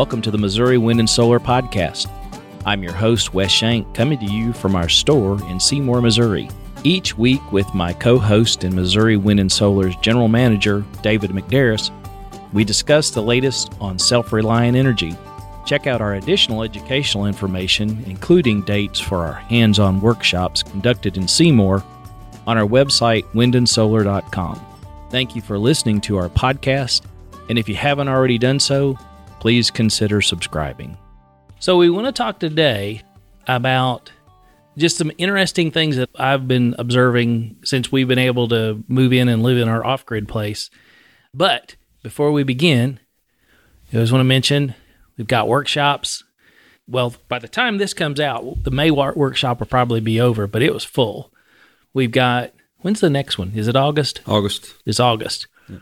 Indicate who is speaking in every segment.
Speaker 1: Welcome to the Missouri Wind and Solar Podcast. I'm your host, Wes Shank, coming to you from our store in Seymour, Missouri. Each week, with my co host and Missouri Wind and Solar's general manager, David McDarris, we discuss the latest on self reliant energy. Check out our additional educational information, including dates for our hands on workshops conducted in Seymour, on our website, windandsolar.com. Thank you for listening to our podcast, and if you haven't already done so, please consider subscribing. So, we want to talk today about just some interesting things that I've been observing since we've been able to move in and live in our off grid place. But before we begin, I just want to mention we've got workshops. Well, by the time this comes out, the May workshop will probably be over, but it was full. We've got, when's the next one? Is it August?
Speaker 2: August.
Speaker 1: It's August. Yeah.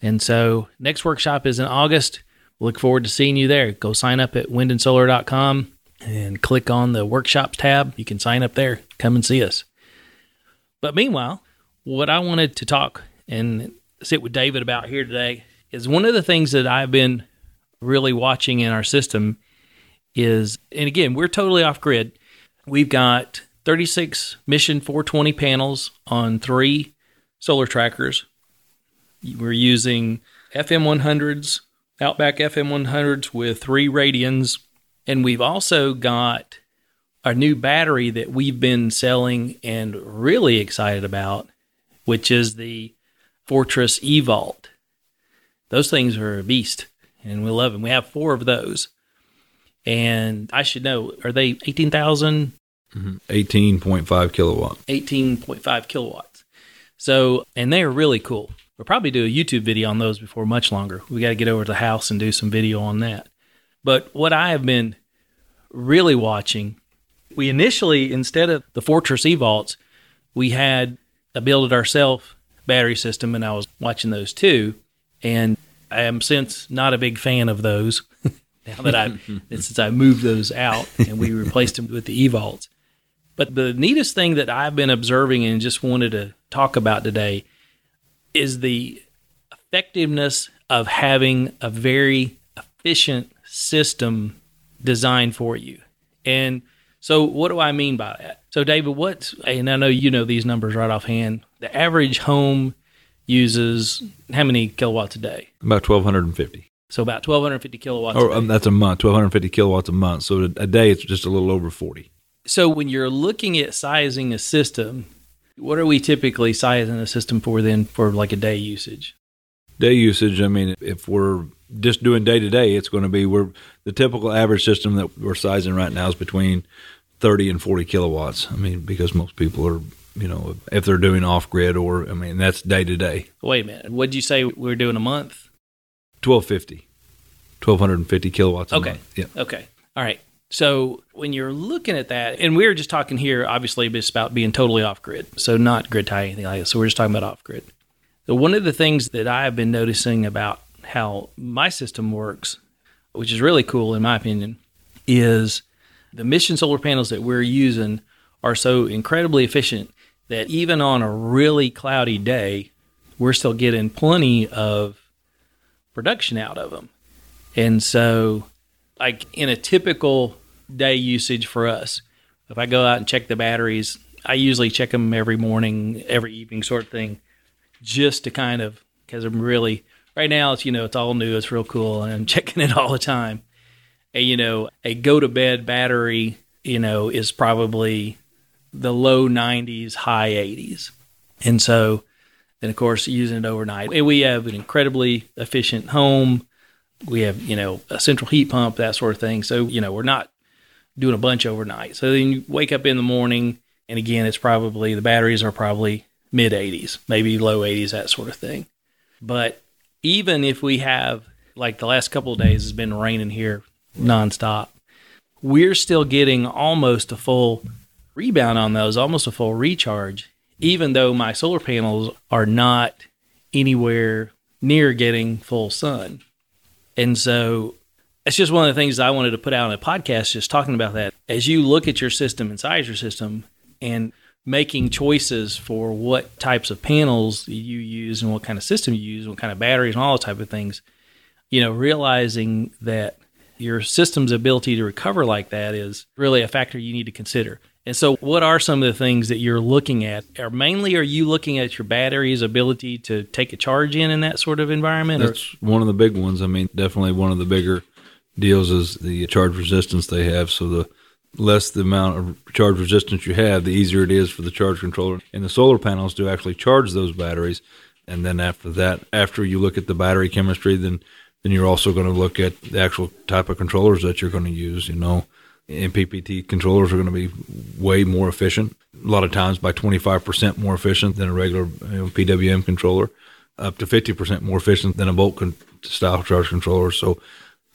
Speaker 1: And so next workshop is in August. Look forward to seeing you there. Go sign up at windandsolar.com and click on the workshops tab. You can sign up there. Come and see us. But meanwhile, what I wanted to talk and sit with David about here today is one of the things that I've been really watching in our system is, and again, we're totally off grid. We've got 36 Mission 420 panels on three solar trackers. We're using FM 100s Outback FM100s with three Radians. And we've also got our new battery that we've been selling and really excited about, which is the Fortress eVault. Those things are a beast and we love them. We have four of those. And I should know, are they 18,000?
Speaker 2: Mm-hmm. 18.5 kilowatt.
Speaker 1: 18.5 kilowatts. So, and they are really cool. We'll probably do a YouTube video on those before much longer. We got to get over to the house and do some video on that. But what I have been really watching, we initially, instead of the Fortress E Vaults, we had a build it ourselves battery system, and I was watching those too. And I am since not a big fan of those now that I since I moved those out and we replaced them with the E Vaults. But the neatest thing that I've been observing and just wanted to talk about today is the effectiveness of having a very efficient system designed for you. And so, what do I mean by that? So, David, what's, and I know you know these numbers right offhand, the average home uses how many kilowatts a day?
Speaker 2: About 1,250.
Speaker 1: So, about 1,250 kilowatts
Speaker 2: or, um, that's a month, 1,250 kilowatts a month. So, a day, it's just a little over 40.
Speaker 1: So, when you're looking at sizing a system, what are we typically sizing a system for then for like a day usage?
Speaker 2: Day usage, I mean, if we're just doing day to day, it's going to be we're the typical average system that we're sizing right now is between 30 and 40 kilowatts. I mean, because most people are, you know, if they're doing off grid or, I mean, that's day to day.
Speaker 1: Wait a minute. What did you say we are doing a month?
Speaker 2: 1250. 1250 kilowatts
Speaker 1: okay.
Speaker 2: Month. Yeah.
Speaker 1: Okay. All right. So when you're looking at that, and we are just talking here, obviously, just about being totally off grid, so not grid tie anything like that. So we're just talking about off grid. So one of the things that I have been noticing about how my system works, which is really cool in my opinion, is the mission solar panels that we're using are so incredibly efficient that even on a really cloudy day, we're still getting plenty of production out of them. And so like in a typical day usage for us, if I go out and check the batteries, I usually check them every morning, every evening, sort of thing, just to kind of because I'm really right now. It's you know it's all new, it's real cool, and I'm checking it all the time. And you know, a go to bed battery, you know, is probably the low 90s, high 80s, and so then of course using it overnight. And We have an incredibly efficient home we have you know a central heat pump that sort of thing so you know we're not doing a bunch overnight. So then you wake up in the morning and again it's probably the batteries are probably mid 80s maybe low 80s that sort of thing. But even if we have like the last couple of days has been raining here nonstop we're still getting almost a full rebound on those almost a full recharge even though my solar panels are not anywhere near getting full sun. And so it's just one of the things I wanted to put out in a podcast, just talking about that. As you look at your system and size your system and making choices for what types of panels you use and what kind of system you use, what kind of batteries and all those type of things, you know, realizing that your system's ability to recover like that is really a factor you need to consider. And so, what are some of the things that you're looking at? Or mainly, are you looking at your battery's ability to take a charge in in that sort of environment?
Speaker 2: That's or? one of the big ones. I mean, definitely one of the bigger deals is the charge resistance they have. So the less the amount of charge resistance you have, the easier it is for the charge controller and the solar panels to actually charge those batteries. And then after that, after you look at the battery chemistry, then then you're also going to look at the actual type of controllers that you're going to use. You know, MPPT controllers are going to be way more efficient. A lot of times by 25% more efficient than a regular you know, PWM controller, up to 50% more efficient than a Bolt con- style charge controller. So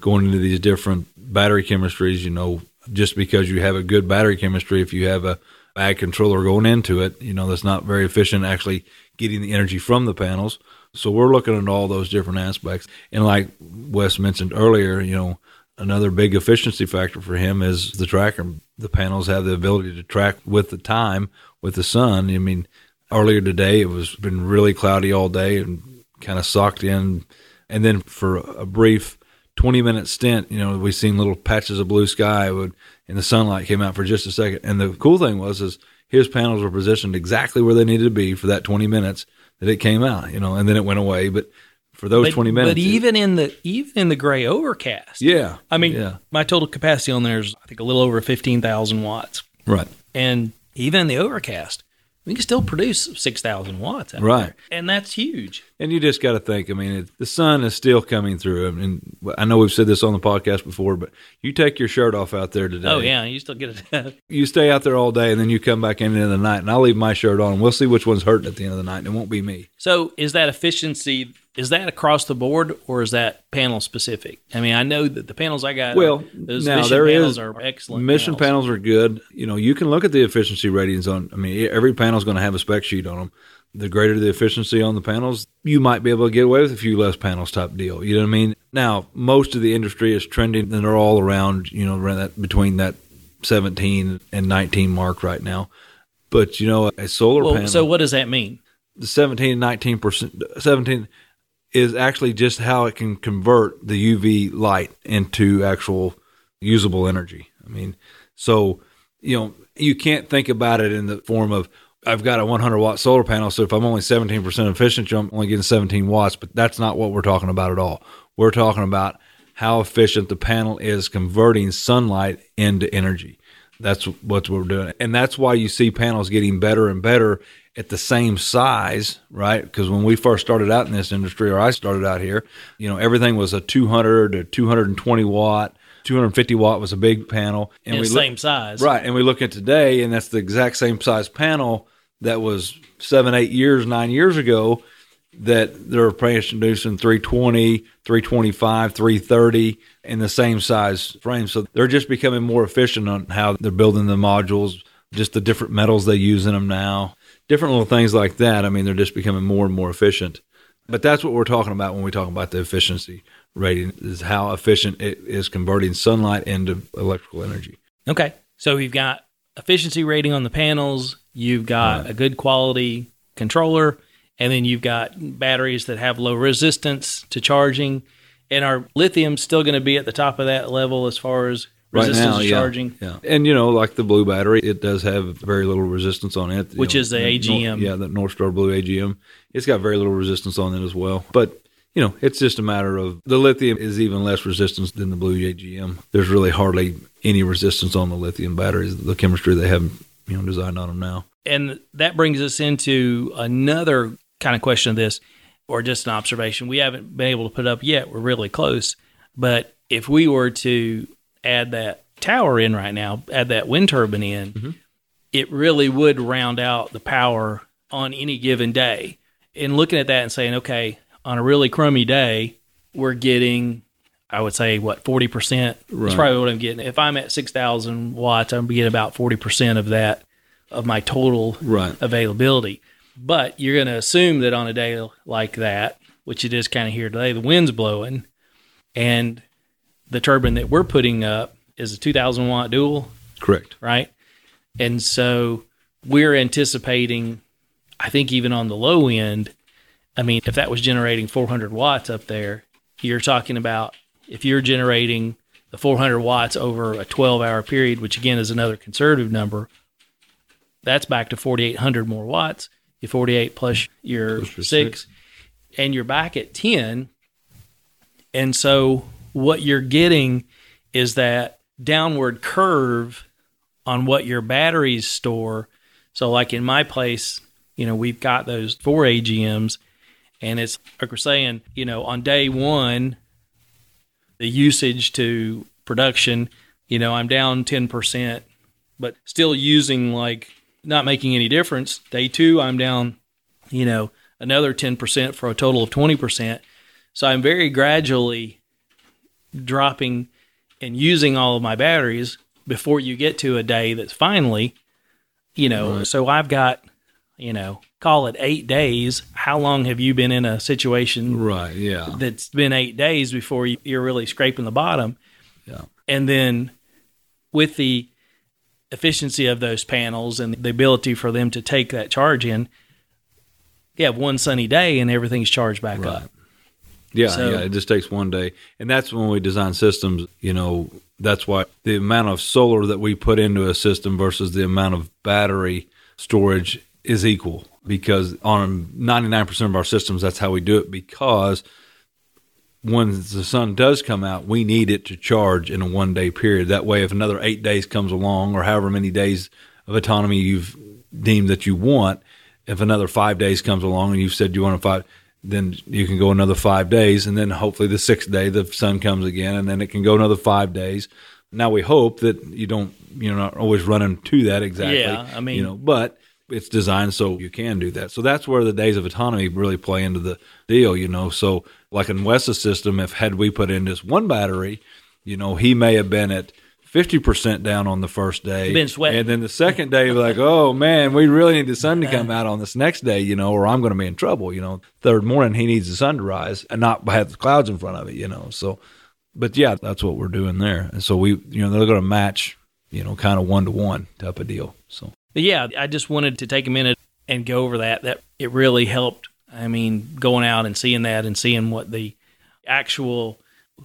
Speaker 2: going into these different battery chemistries, you know, just because you have a good battery chemistry, if you have a bad controller going into it, you know, that's not very efficient actually getting the energy from the panels. So we're looking at all those different aspects. And like Wes mentioned earlier, you know, Another big efficiency factor for him is the tracker. The panels have the ability to track with the time, with the sun. I mean, earlier today it was been really cloudy all day and kind of socked in, and then for a brief 20 minute stint, you know, we seen little patches of blue sky would, and the sunlight came out for just a second. And the cool thing was is his panels were positioned exactly where they needed to be for that 20 minutes that it came out, you know, and then it went away. But for those
Speaker 1: but,
Speaker 2: 20 minutes.
Speaker 1: But even in the even in the gray overcast.
Speaker 2: Yeah.
Speaker 1: I mean,
Speaker 2: yeah.
Speaker 1: my total capacity on there is I think a little over 15,000 watts.
Speaker 2: Right.
Speaker 1: And even in the overcast, we can still produce 6,000 watts.
Speaker 2: right.
Speaker 1: There. And that's huge.
Speaker 2: And you just got to think, I mean, it, the sun is still coming through. I mean, I know we've said this on the podcast before, but you take your shirt off out there today.
Speaker 1: Oh, yeah. You still get it.
Speaker 2: you stay out there all day and then you come back in in the night, and I'll leave my shirt on. We'll see which one's hurting at the end of the night. And it won't be me.
Speaker 1: So is that efficiency is that across the board or is that panel specific? I mean, I know that the panels I got,
Speaker 2: well,
Speaker 1: those
Speaker 2: now
Speaker 1: mission
Speaker 2: there
Speaker 1: panels
Speaker 2: is,
Speaker 1: are excellent.
Speaker 2: Mission
Speaker 1: panels.
Speaker 2: panels. are good. You know, you can look at the efficiency ratings on. I mean, every panel is going to have a spec sheet on them. The greater the efficiency on the panels, you might be able to get away with a few less panels type deal. You know what I mean? Now, most of the industry is trending, and they're all around. You know, around that between that 17 and 19 mark right now. But you know, a solar
Speaker 1: well,
Speaker 2: panel.
Speaker 1: So what does that mean?
Speaker 2: The 17 and 19 percent, 17 is actually just how it can convert the UV light into actual usable energy. I mean, so you know, you can't think about it in the form of I've got a 100 watt solar panel, so if I'm only 17% efficient, I'm only getting 17 watts. But that's not what we're talking about at all. We're talking about how efficient the panel is converting sunlight into energy. That's what we're doing, and that's why you see panels getting better and better at the same size, right? Because when we first started out in this industry, or I started out here, you know, everything was a 200 to 220 watt. 250 watt was a big panel,
Speaker 1: and, we same size,
Speaker 2: right? And we look at today, and that's the exact same size panel that was seven, eight years, nine years ago. That they're producing 320, 325, 330 in the same size frame. So they're just becoming more efficient on how they're building the modules, just the different metals they use in them now different little things like that. I mean, they're just becoming more and more efficient. But that's what we're talking about when we talk about the efficiency rating is how efficient it is converting sunlight into electrical energy.
Speaker 1: Okay. So we've got efficiency rating on the panels, you've got right. a good quality controller, and then you've got batteries that have low resistance to charging. And our lithium's still going to be at the top of that level as far as resistance
Speaker 2: right now, yeah,
Speaker 1: charging.
Speaker 2: Yeah, and you know, like the blue battery, it does have very little resistance on it,
Speaker 1: which
Speaker 2: know,
Speaker 1: is the AGM.
Speaker 2: yeah, the North Star Blue AGM. It's got very little resistance on it as well, but. You know, it's just a matter of the lithium is even less resistance than the blue AGM. There's really hardly any resistance on the lithium batteries, the chemistry they have, you know, designed on them now.
Speaker 1: And that brings us into another kind of question of this, or just an observation. We haven't been able to put up yet. We're really close. But if we were to add that tower in right now, add that wind turbine in, mm-hmm. it really would round out the power on any given day. And looking at that and saying, okay, on a really crummy day, we're getting, I would say, what, 40%? Right. That's probably what I'm getting. If I'm at 6,000 watts, I'm getting about 40% of that, of my total
Speaker 2: right.
Speaker 1: availability. But you're going to assume that on a day like that, which it is kind of here today, the wind's blowing and the turbine that we're putting up is a 2000 watt dual.
Speaker 2: Correct.
Speaker 1: Right. And so we're anticipating, I think, even on the low end, I mean, if that was generating 400 watts up there, you're talking about if you're generating the 400 watts over a 12 hour period, which again is another conservative number, that's back to 4,800 more watts. Your 48 plus your
Speaker 2: Plus your
Speaker 1: six,
Speaker 2: six.
Speaker 1: and you're back at 10. And so what you're getting is that downward curve on what your batteries store. So, like in my place, you know, we've got those four AGMs, and it's like we're saying, you know, on day one, the usage to production, you know, I'm down 10%, but still using like not making any difference. Day two, I'm down, you know, another 10% for a total of 20%. So I'm very gradually dropping and using all of my batteries before you get to a day that's finally, you know,
Speaker 2: Right.
Speaker 1: so I've got, you know, call it eight days. How long have you been in a situation
Speaker 2: Right. Yeah.
Speaker 1: that's been eight days before you- you're really scraping the bottom.
Speaker 2: Yeah.
Speaker 1: And then with the efficiency of those panels and the ability for them to take that charge in, you have one sunny day and everything's charged back
Speaker 2: Right.
Speaker 1: up.
Speaker 2: Yeah,
Speaker 1: So-
Speaker 2: yeah, it just takes one day. And that's when we design systems, you know, that's why the amount of solar that we put into a system versus the amount of battery storage is equal because on 99% of our systems that's how we do it because when the sun does come out, we need it to charge in a one day period. That way, if another eight days comes along, or however many days of autonomy you've deemed that you want, if another five days comes along and you've said you want a five, then you can go another five days, and then hopefully the sixth day the sun comes again, and then it can go another five days. Now we hope that you don't, you're not always running to that exactly.
Speaker 1: Yeah, I mean-
Speaker 2: you know, but it's designed so you can do that. So that's where the days of autonomy really play into the deal, you know. So like in Wes's system, if had we put in just one battery, you know, he may have been at fifty percent down on the first day.
Speaker 1: Been sweating.
Speaker 2: And then the second day like, oh man, we really need the sun to come uh-huh. out on this next day, you know, or I'm gonna be in trouble, you know. Third morning he needs the sun to rise and not have the clouds in front of it, you know. So but yeah, that's what we're doing there. And so we you know, they're gonna match, you know, kind of one to one type of deal. So
Speaker 1: But yeah, I just wanted to take a minute and go over that. That it really helped. I mean, going out and seeing that and seeing what the actual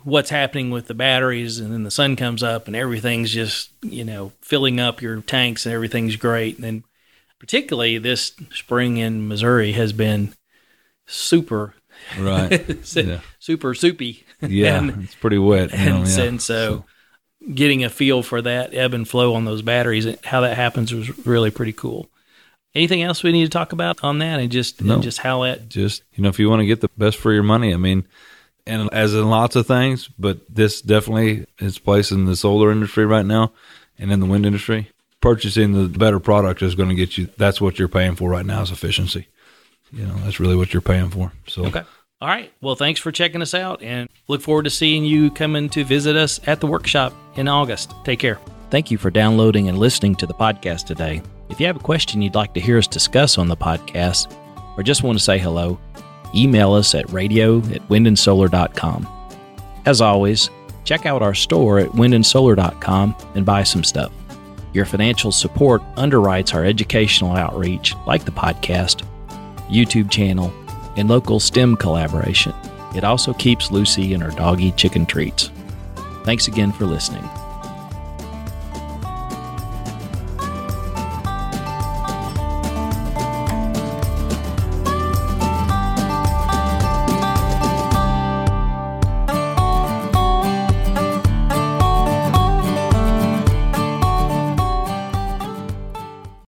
Speaker 1: what's happening with the batteries and then the sun comes up and everything's just, you know, filling up your tanks and everything's great. And then particularly this spring in Missouri has been super
Speaker 2: Right. Yeah.
Speaker 1: super soupy.
Speaker 2: Yeah,
Speaker 1: and,
Speaker 2: it's pretty wet. you know, yeah.
Speaker 1: and so, getting a feel for that ebb and flow on those batteries and how that happens was really pretty cool. Anything else we need to talk about on that and just
Speaker 2: No.
Speaker 1: and just how that
Speaker 2: just you know, if you want to get the best for your money, I mean, and as in lots of things, but this definitely is place in the solar industry right now, and in the wind industry. Purchasing the better product is going to get you. That's what you're paying for right now is efficiency. You know, that's really what you're paying for. So
Speaker 1: Okay. All right. Well, thanks for checking us out and look forward to seeing you coming to visit us at the workshop in August. Take care. Thank you for downloading and listening to the podcast today. If you have a question you'd like to hear us discuss on the podcast or just want to say hello, email us at radio at windandsolar.com. As always, check out our store at windandsolar.com and buy some stuff. Your financial support underwrites our educational outreach, like the podcast, YouTube channel, and local STEM collaboration. It also keeps Lucy and her doggy chicken treats. Thanks again for listening.